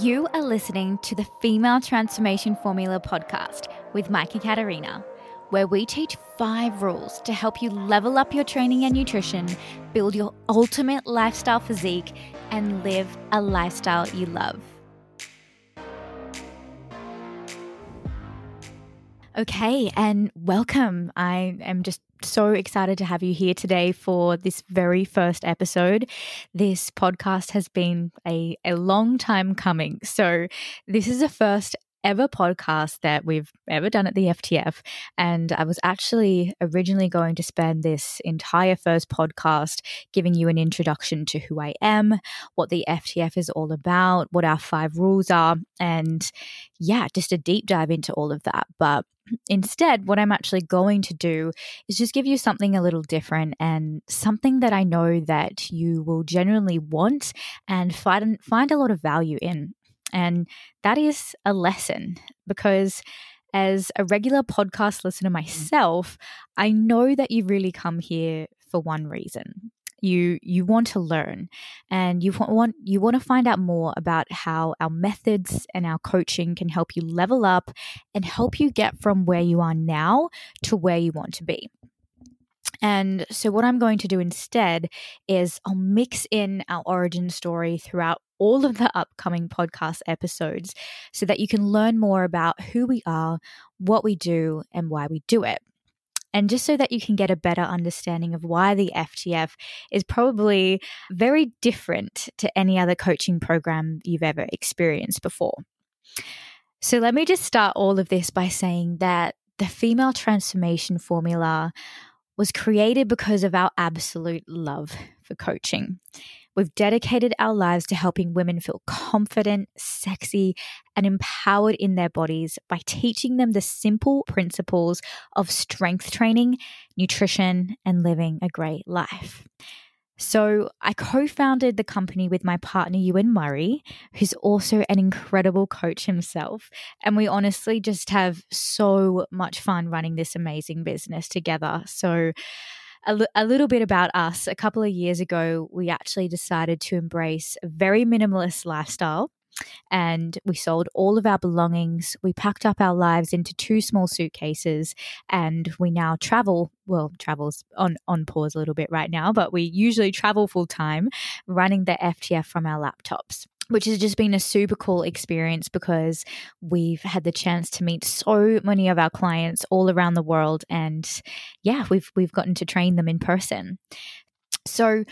You are listening to the Female Transformation Formula podcast with Micah Katarina, where we teach five rules to help you level up your training and nutrition, build your ultimate lifestyle physique, and live a lifestyle you love. Okay, and welcome. I am just so excited to have you here today for this very first episode. This podcast has been a, a long time coming. So, this is a first ever podcast that we've ever done at the FTF. And I was actually originally going to spend this entire first podcast giving you an introduction to who I am, what the FTF is all about, what our five rules are, and yeah, just a deep dive into all of that. But instead, what I'm actually going to do is just give you something a little different and something that I know that you will genuinely want and find, find a lot of value in. And that is a lesson because as a regular podcast listener mm. myself, I know that you really come here for one reason. You you want to learn and you want you want to find out more about how our methods and our coaching can help you level up and help you get from where you are now to where you want to be. And so, what I'm going to do instead is I'll mix in our origin story throughout all of the upcoming podcast episodes so that you can learn more about who we are, what we do, and why we do it. And just so that you can get a better understanding of why the FTF is probably very different to any other coaching program you've ever experienced before. So, let me just start all of this by saying that the female transformation formula was created because of our absolute love for coaching. We've dedicated our lives to helping women feel confident, sexy, and empowered in their bodies by teaching them the simple principles of strength training, nutrition, and living a great life. So, I co founded the company with my partner, Ewan Murray, who's also an incredible coach himself. And we honestly just have so much fun running this amazing business together. So, a, a little bit about us. A couple of years ago, we actually decided to embrace a very minimalist lifestyle and we sold all of our belongings. We packed up our lives into two small suitcases and we now travel. Well, travel's on, on pause a little bit right now, but we usually travel full time running the FTF from our laptops which has just been a super cool experience because we've had the chance to meet so many of our clients all around the world and yeah we've we've gotten to train them in person so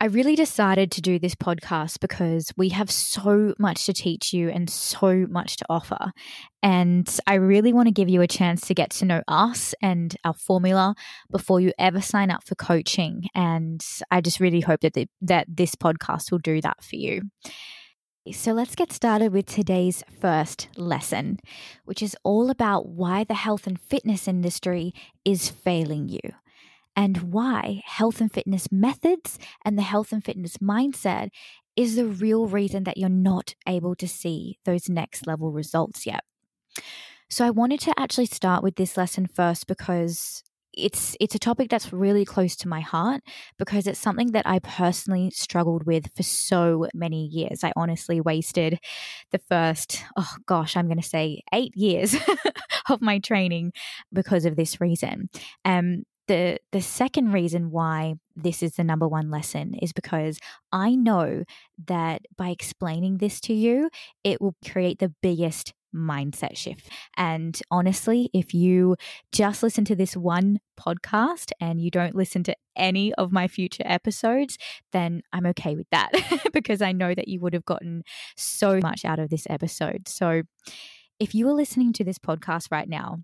I really decided to do this podcast because we have so much to teach you and so much to offer. And I really want to give you a chance to get to know us and our formula before you ever sign up for coaching. And I just really hope that, the, that this podcast will do that for you. So let's get started with today's first lesson, which is all about why the health and fitness industry is failing you and why health and fitness methods and the health and fitness mindset is the real reason that you're not able to see those next level results yet. So I wanted to actually start with this lesson first because it's it's a topic that's really close to my heart because it's something that I personally struggled with for so many years. I honestly wasted the first oh gosh, I'm going to say 8 years of my training because of this reason. Um the the second reason why this is the number one lesson is because I know that by explaining this to you, it will create the biggest mindset shift. And honestly, if you just listen to this one podcast and you don't listen to any of my future episodes, then I'm okay with that because I know that you would have gotten so much out of this episode. So if you are listening to this podcast right now,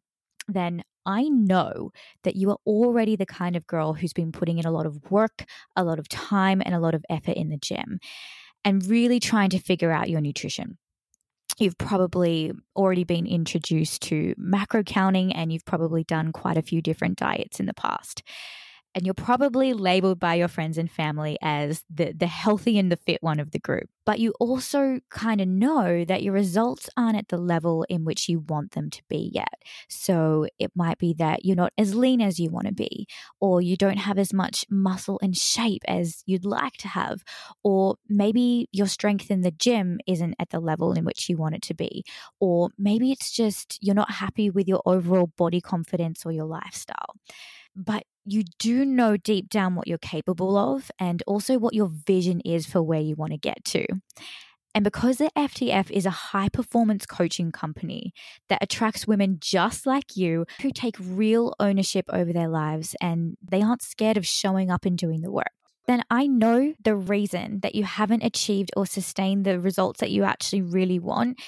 then I know that you are already the kind of girl who's been putting in a lot of work, a lot of time, and a lot of effort in the gym and really trying to figure out your nutrition you've probably already been introduced to macro counting and you've probably done quite a few different diets in the past. And you're probably labeled by your friends and family as the, the healthy and the fit one of the group. But you also kind of know that your results aren't at the level in which you want them to be yet. So it might be that you're not as lean as you want to be, or you don't have as much muscle and shape as you'd like to have, or maybe your strength in the gym isn't at the level in which you want it to be, or maybe it's just you're not happy with your overall body confidence or your lifestyle but you do know deep down what you're capable of and also what your vision is for where you want to get to. And because the FTF is a high performance coaching company that attracts women just like you who take real ownership over their lives and they aren't scared of showing up and doing the work, then I know the reason that you haven't achieved or sustained the results that you actually really want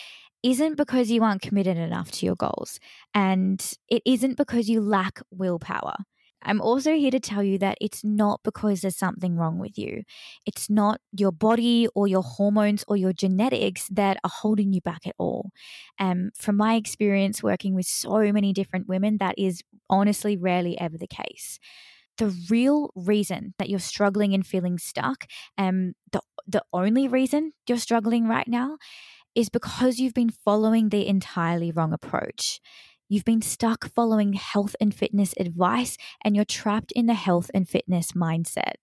isn't because you aren't committed enough to your goals. And it isn't because you lack willpower. I'm also here to tell you that it's not because there's something wrong with you. It's not your body or your hormones or your genetics that are holding you back at all. Um, from my experience working with so many different women, that is honestly rarely ever the case. The real reason that you're struggling and feeling stuck, and um, the the only reason you're struggling right now is because you've been following the entirely wrong approach. You've been stuck following health and fitness advice and you're trapped in the health and fitness mindset.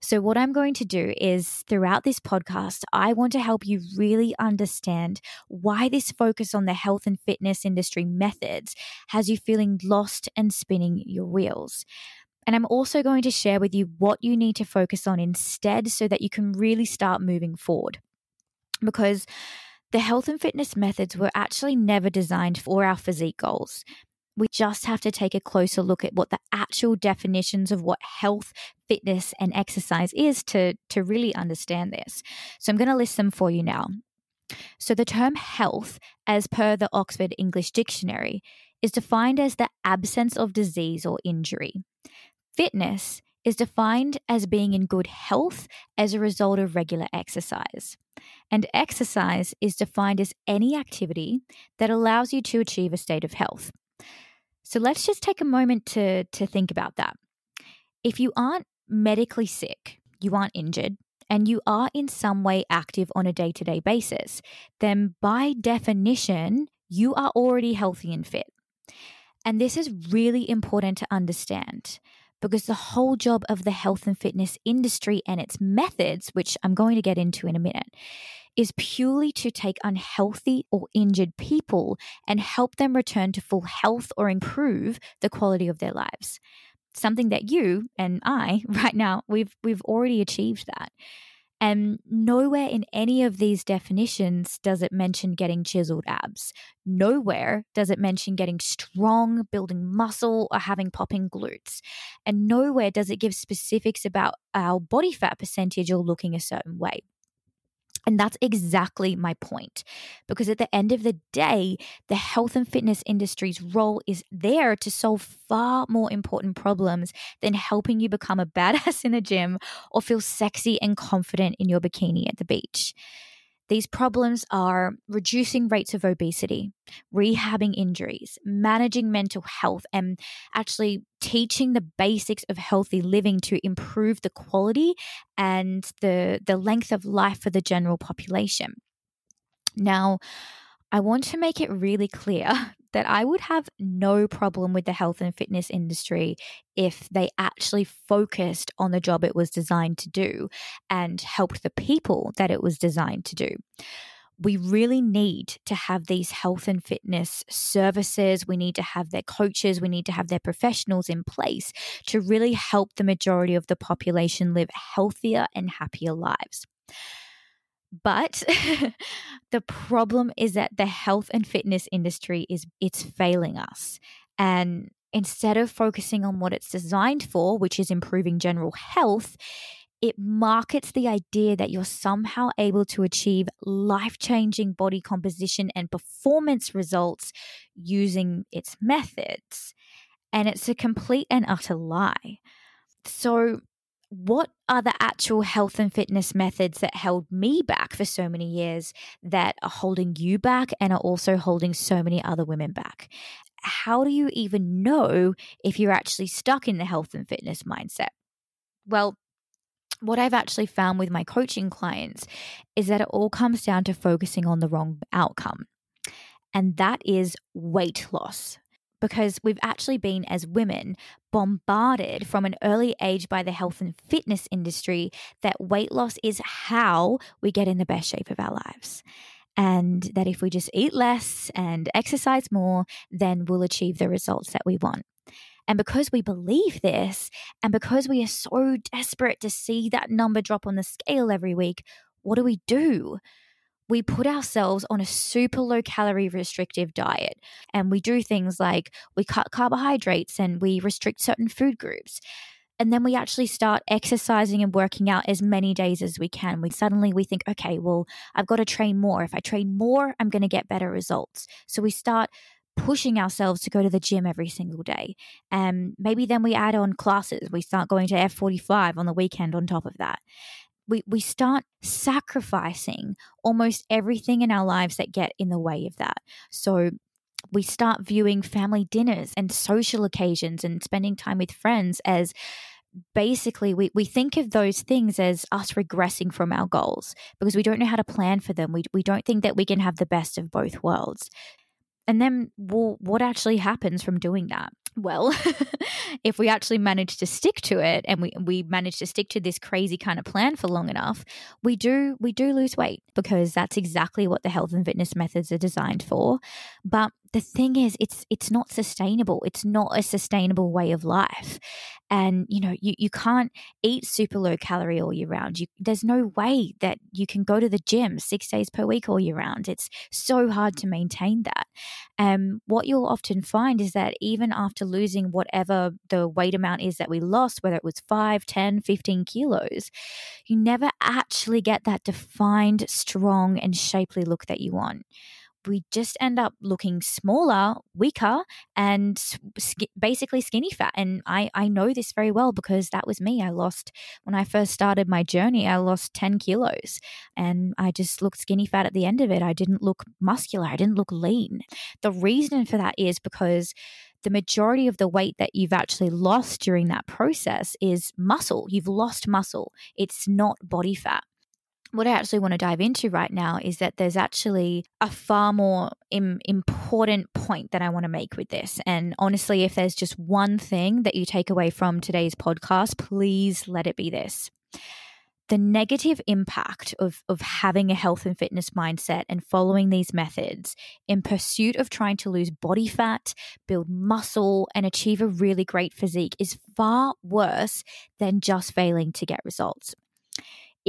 So, what I'm going to do is throughout this podcast, I want to help you really understand why this focus on the health and fitness industry methods has you feeling lost and spinning your wheels. And I'm also going to share with you what you need to focus on instead so that you can really start moving forward. Because the health and fitness methods were actually never designed for our physique goals. We just have to take a closer look at what the actual definitions of what health, fitness, and exercise is to, to really understand this. So I'm going to list them for you now. So the term health, as per the Oxford English Dictionary, is defined as the absence of disease or injury. Fitness is defined as being in good health as a result of regular exercise. And exercise is defined as any activity that allows you to achieve a state of health. So let's just take a moment to, to think about that. If you aren't medically sick, you aren't injured, and you are in some way active on a day to day basis, then by definition, you are already healthy and fit. And this is really important to understand because the whole job of the health and fitness industry and its methods, which I'm going to get into in a minute, is purely to take unhealthy or injured people and help them return to full health or improve the quality of their lives. Something that you and I right now we've we've already achieved that. And nowhere in any of these definitions does it mention getting chiseled abs. Nowhere does it mention getting strong, building muscle, or having popping glutes. And nowhere does it give specifics about our body fat percentage or looking a certain way. And that's exactly my point. Because at the end of the day, the health and fitness industry's role is there to solve far more important problems than helping you become a badass in the gym or feel sexy and confident in your bikini at the beach. These problems are reducing rates of obesity, rehabbing injuries, managing mental health, and actually teaching the basics of healthy living to improve the quality and the, the length of life for the general population. Now, I want to make it really clear that I would have no problem with the health and fitness industry if they actually focused on the job it was designed to do and helped the people that it was designed to do. We really need to have these health and fitness services. We need to have their coaches. We need to have their professionals in place to really help the majority of the population live healthier and happier lives. But the problem is that the health and fitness industry is it's failing us. And instead of focusing on what it's designed for, which is improving general health, it markets the idea that you're somehow able to achieve life changing body composition and performance results using its methods. And it's a complete and utter lie. So, what are the actual health and fitness methods that held me back for so many years that are holding you back and are also holding so many other women back? how do you even know if you're actually stuck in the health and fitness mindset? Well, what I've actually found with my coaching clients is that it all comes down to focusing on the wrong outcome. And that is weight loss. Because we've actually been, as women, bombarded from an early age by the health and fitness industry that weight loss is how we get in the best shape of our lives and that if we just eat less and exercise more, then we'll achieve the results that we want. And because we believe this, and because we are so desperate to see that number drop on the scale every week, what do we do? We put ourselves on a super low calorie restrictive diet. And we do things like we cut carbohydrates and we restrict certain food groups and then we actually start exercising and working out as many days as we can we suddenly we think okay well i've got to train more if i train more i'm going to get better results so we start pushing ourselves to go to the gym every single day. And maybe then we add on classes. We start going to F45 on the weekend on top of that. We, we start sacrificing almost everything in our lives that get in the way of that. So we start viewing family dinners and social occasions and spending time with friends as basically we, we think of those things as us regressing from our goals because we don't know how to plan for them. We, we don't think that we can have the best of both worlds. And then, well, what actually happens from doing that? Well, if we actually manage to stick to it and we, we manage to stick to this crazy kind of plan for long enough, we do we do lose weight because that's exactly what the health and fitness methods are designed for. But the thing is it's it's not sustainable. It's not a sustainable way of life. And you know you, you can't eat super low calorie all year round. You, there's no way that you can go to the gym six days per week all year round. It's so hard to maintain that. Um, what you'll often find is that even after losing whatever the weight amount is that we lost whether it was 5 10 15 kilos you never actually get that defined strong and shapely look that you want we just end up looking smaller, weaker, and sk- basically skinny fat. And I, I know this very well because that was me. I lost, when I first started my journey, I lost 10 kilos and I just looked skinny fat at the end of it. I didn't look muscular, I didn't look lean. The reason for that is because the majority of the weight that you've actually lost during that process is muscle. You've lost muscle, it's not body fat what I actually want to dive into right now is that there's actually a far more Im- important point that I want to make with this. And honestly, if there's just one thing that you take away from today's podcast, please let it be this. The negative impact of, of having a health and fitness mindset and following these methods in pursuit of trying to lose body fat, build muscle, and achieve a really great physique is far worse than just failing to get results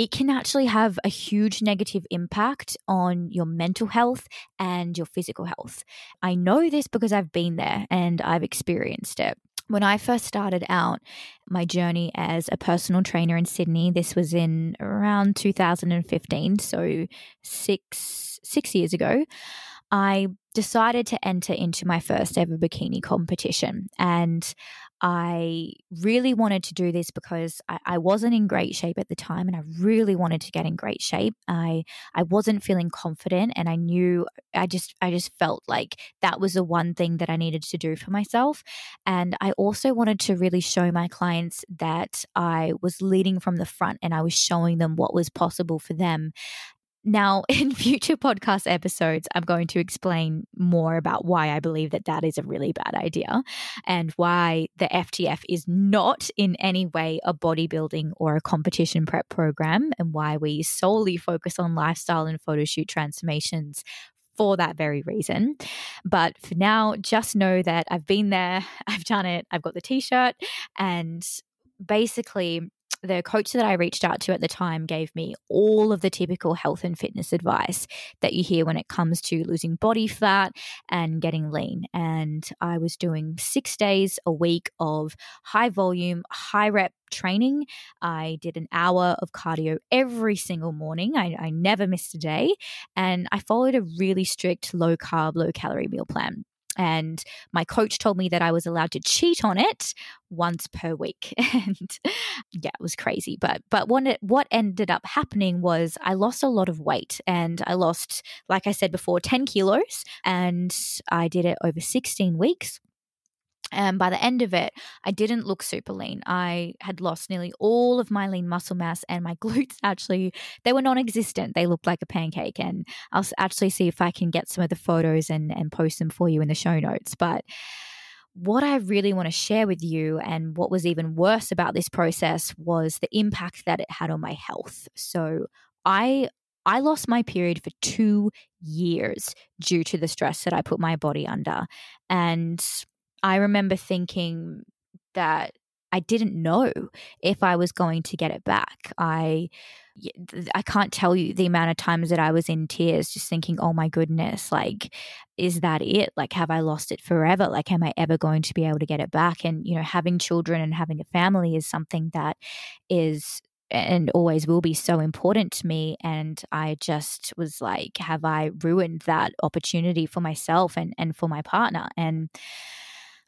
it can actually have a huge negative impact on your mental health and your physical health. I know this because I've been there and I've experienced it. When I first started out my journey as a personal trainer in Sydney, this was in around 2015, so six six years ago. I decided to enter into my first ever bikini competition. And I really wanted to do this because I, I, wasn't in great shape at the time and I really wanted to get in great shape. I I wasn't feeling confident and I knew I just I just felt like that was the one thing that I needed to do for myself. And I also wanted to really show my clients that I was leading from the front and I was showing them what was possible for them. Now, in future podcast episodes, I'm going to explain more about why I believe that that is a really bad idea and why the FTF is not in any way a bodybuilding or a competition prep program and why we solely focus on lifestyle and photo shoot transformations for that very reason. But for now, just know that I've been there, I've done it, I've got the t shirt, and basically the coach that I reached out to at the time gave me all of the typical health and fitness advice that you hear when it comes to losing body fat and getting lean. And I was doing six days a week of high volume, high rep training. I did an hour of cardio every single morning. I, I never missed a day. And I followed a really strict low carb, low calorie meal plan. And my coach told me that I was allowed to cheat on it once per week. And yeah, it was crazy. But but what it, what ended up happening was I lost a lot of weight and I lost, like I said before, 10 kilos. And I did it over 16 weeks. And by the end of it, I didn't look super lean. I had lost nearly all of my lean muscle mass, and my glutes actually they were non-existent. They looked like a pancake. And I'll actually see if I can get some of the photos and and post them for you in the show notes. But what I really want to share with you, and what was even worse about this process, was the impact that it had on my health. So I I lost my period for two years due to the stress that I put my body under. And I remember thinking that I didn't know if I was going to get it back. I I can't tell you the amount of times that I was in tears just thinking, "Oh my goodness, like is that it? Like have I lost it forever? Like am I ever going to be able to get it back?" And you know, having children and having a family is something that is and always will be so important to me and i just was like have i ruined that opportunity for myself and and for my partner and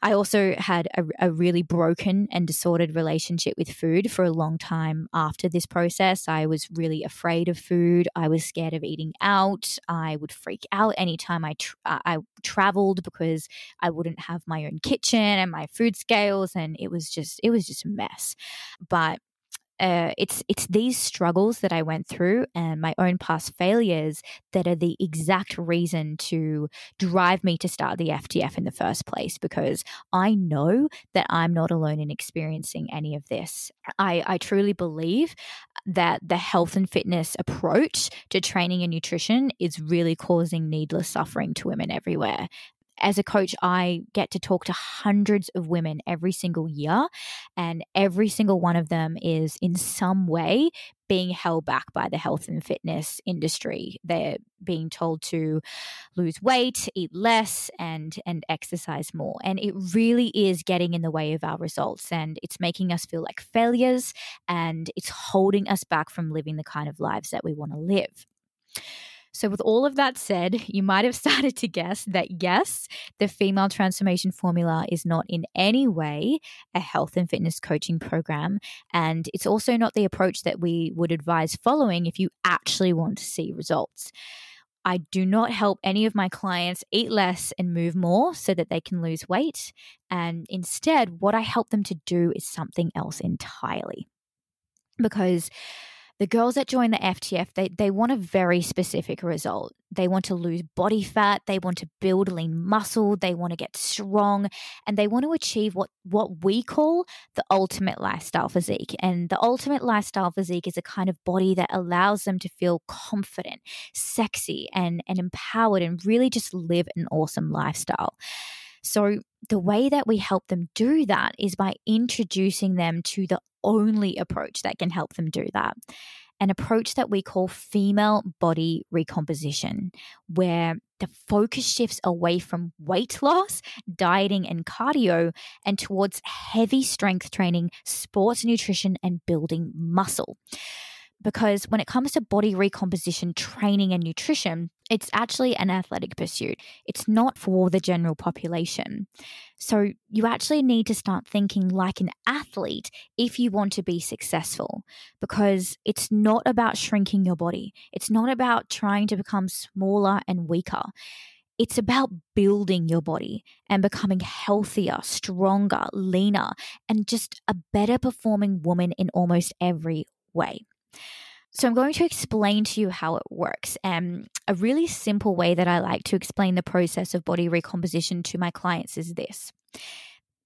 I also had a, a, really broken and disordered relationship with food for a long time after this process. I was really afraid of food. I was scared of eating out. I would freak out anytime I tra- uh, I traveled because I wouldn't have my own kitchen and my food scales, and it was just it was just a mess. But uh, it's it's these struggles that I went through and my own past failures that are the exact reason to drive me to start the FTF in the first place because I know that I'm not alone in experiencing any of this. I, I truly believe that the health and fitness approach to training and nutrition is really causing needless suffering to women everywhere as a coach, I get to talk to hundreds of women every single year, and every single one of them is in some way being held back by the health and fitness industry. They're being told to lose weight, eat less, and and exercise more. And it really is getting in the way of our results, and it's making us feel like failures, and it's holding us back from living the kind of lives that we want to live. So, with all of that said, you might have started to guess that yes, the female transformation formula is not in any way a health and fitness coaching program. And it's also not the approach that we would advise following if you actually want to see results. I do not help any of my clients eat less and move more so that they can lose weight. And instead, what I help them to do is something else entirely. Because the girls that join the FTF, they, they want a very specific result. They want to lose body fat, they want to build lean muscle, they want to get strong, and they want to achieve what, what we call the ultimate lifestyle physique. And the ultimate lifestyle physique is a kind of body that allows them to feel confident, sexy, and, and empowered, and really just live an awesome lifestyle. So, the way that we help them do that is by introducing them to the only approach that can help them do that. An approach that we call female body recomposition, where the focus shifts away from weight loss, dieting, and cardio and towards heavy strength training, sports nutrition, and building muscle because when it comes to body recomposition training and nutrition, it's actually an athletic pursuit. It's not for the general population. So you actually need to start thinking like an athlete if you want to be successful because it's not about shrinking your body. It's not about trying to become smaller and weaker. It's about building your body and becoming healthier, stronger, leaner, and just a better performing woman in almost every way. So, I'm going to explain to you how it works. And a really simple way that I like to explain the process of body recomposition to my clients is this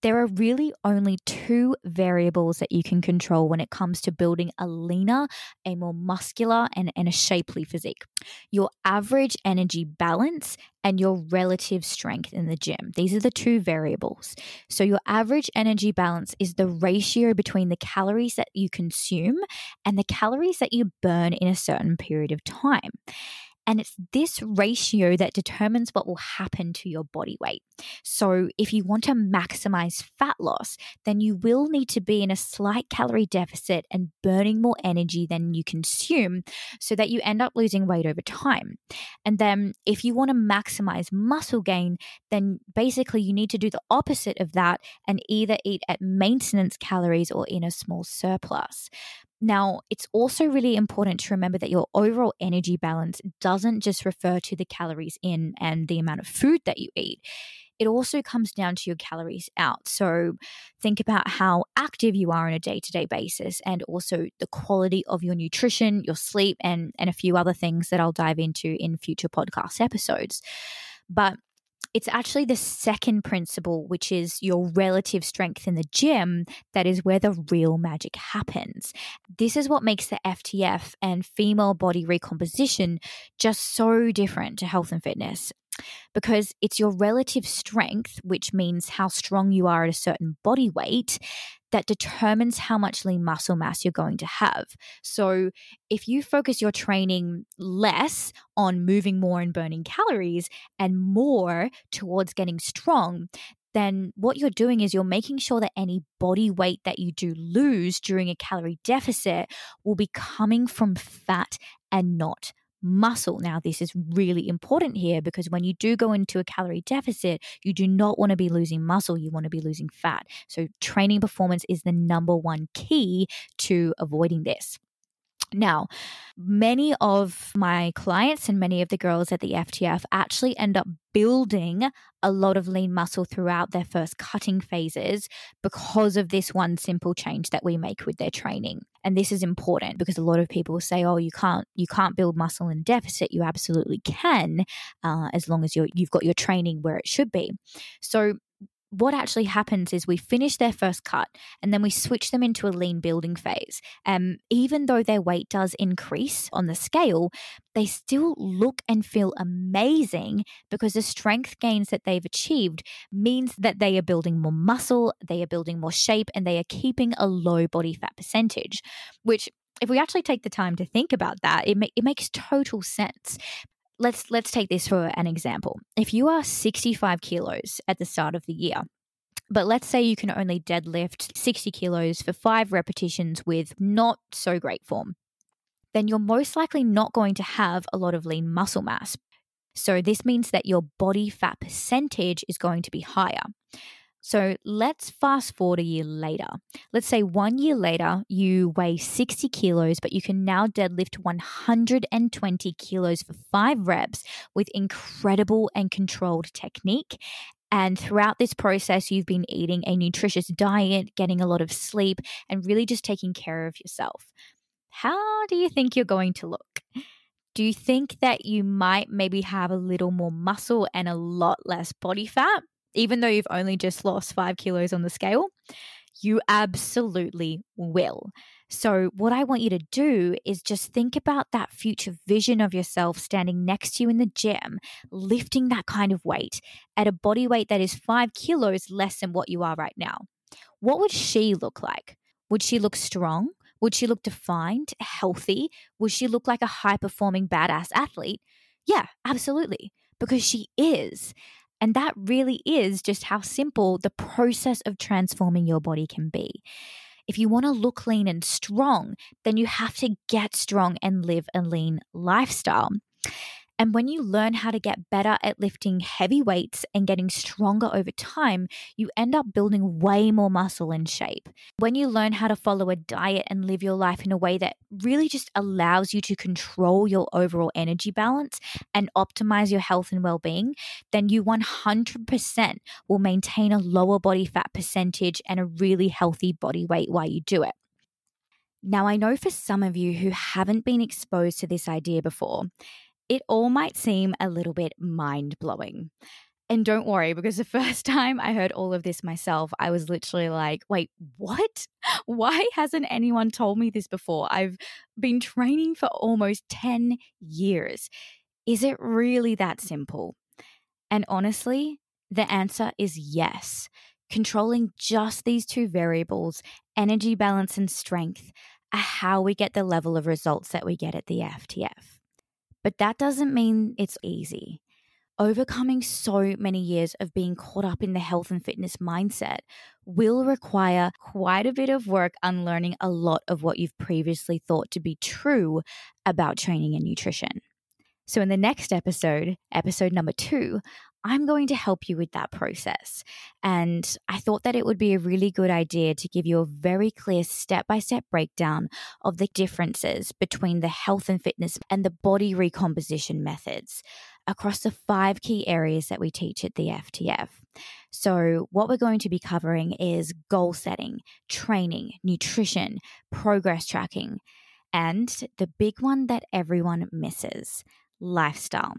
there are really only two variables that you can control when it comes to building a leaner, a more muscular, and, and a shapely physique your average energy balance and your relative strength in the gym. These are the two variables. So, your average energy balance is the ratio between the calories that you consume and the calories that you burn in a certain period of time. And it's this ratio that determines what will happen to your body weight. So, if you want to maximize fat loss, then you will need to be in a slight calorie deficit and burning more energy than you consume so that you end up losing weight over time. And then, if you want to maximize muscle gain, then basically you need to do the opposite of that and either eat at maintenance calories or in a small surplus. Now, it's also really important to remember that your overall energy balance doesn't just refer to the calories in and the amount of food that you eat. It also comes down to your calories out. So, think about how active you are on a day to day basis and also the quality of your nutrition, your sleep, and, and a few other things that I'll dive into in future podcast episodes. But it's actually the second principle, which is your relative strength in the gym, that is where the real magic happens. This is what makes the FTF and female body recomposition just so different to health and fitness because it's your relative strength, which means how strong you are at a certain body weight, that determines how much lean muscle mass you're going to have. So, if you focus your training less on moving more and burning calories and more towards getting strong, then what you're doing is you're making sure that any body weight that you do lose during a calorie deficit will be coming from fat and not muscle. Now, this is really important here because when you do go into a calorie deficit, you do not want to be losing muscle, you want to be losing fat. So, training performance is the number one key to avoiding this. Now, many of my clients and many of the girls at the FTF actually end up building a lot of lean muscle throughout their first cutting phases because of this one simple change that we make with their training. And this is important because a lot of people say, "Oh, you can't you can't build muscle in deficit." You absolutely can, uh, as long as you you've got your training where it should be. So what actually happens is we finish their first cut and then we switch them into a lean building phase. Um, even though their weight does increase on the scale, they still look and feel amazing because the strength gains that they've achieved means that they are building more muscle, they are building more shape, and they are keeping a low body fat percentage, which if we actually take the time to think about that, it, ma- it makes total sense let's let's take this for an example. If you are 65 kilos at the start of the year, but let's say you can only deadlift 60 kilos for five repetitions with not so great form, then you're most likely not going to have a lot of lean muscle mass. So, this means that your body fat percentage is going to be higher. So let's fast forward a year later. Let's say one year later, you weigh 60 kilos, but you can now deadlift 120 kilos for five reps with incredible and controlled technique. And throughout this process, you've been eating a nutritious diet, getting a lot of sleep, and really just taking care of yourself. How do you think you're going to look? Do you think that you might maybe have a little more muscle and a lot less body fat? Even though you've only just lost five kilos on the scale, you absolutely will. So, what I want you to do is just think about that future vision of yourself standing next to you in the gym, lifting that kind of weight at a body weight that is five kilos less than what you are right now. What would she look like? Would she look strong? Would she look defined, healthy? Would she look like a high performing badass athlete? Yeah, absolutely, because she is. And that really is just how simple the process of transforming your body can be. If you want to look lean and strong, then you have to get strong and live a lean lifestyle. And when you learn how to get better at lifting heavy weights and getting stronger over time, you end up building way more muscle and shape. When you learn how to follow a diet and live your life in a way that really just allows you to control your overall energy balance and optimize your health and well being, then you 100% will maintain a lower body fat percentage and a really healthy body weight while you do it. Now, I know for some of you who haven't been exposed to this idea before, it all might seem a little bit mind blowing. And don't worry, because the first time I heard all of this myself, I was literally like, wait, what? Why hasn't anyone told me this before? I've been training for almost 10 years. Is it really that simple? And honestly, the answer is yes. Controlling just these two variables, energy balance and strength, are how we get the level of results that we get at the FTF. But that doesn't mean it's easy. Overcoming so many years of being caught up in the health and fitness mindset will require quite a bit of work unlearning a lot of what you've previously thought to be true about training and nutrition. So, in the next episode, episode number two, I'm going to help you with that process. And I thought that it would be a really good idea to give you a very clear step by step breakdown of the differences between the health and fitness and the body recomposition methods across the five key areas that we teach at the FTF. So, what we're going to be covering is goal setting, training, nutrition, progress tracking, and the big one that everyone misses lifestyle.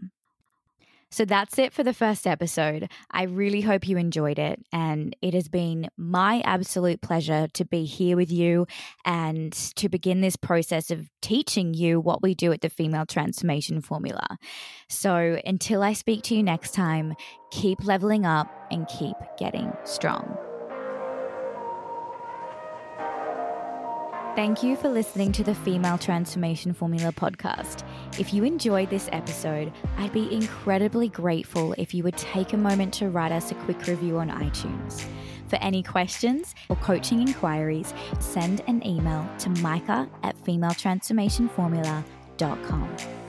So that's it for the first episode. I really hope you enjoyed it. And it has been my absolute pleasure to be here with you and to begin this process of teaching you what we do at the Female Transformation Formula. So until I speak to you next time, keep leveling up and keep getting strong. Thank you for listening to the Female Transformation Formula podcast. If you enjoyed this episode, I'd be incredibly grateful if you would take a moment to write us a quick review on iTunes. For any questions or coaching inquiries, send an email to micah at femaletransformationformula.com.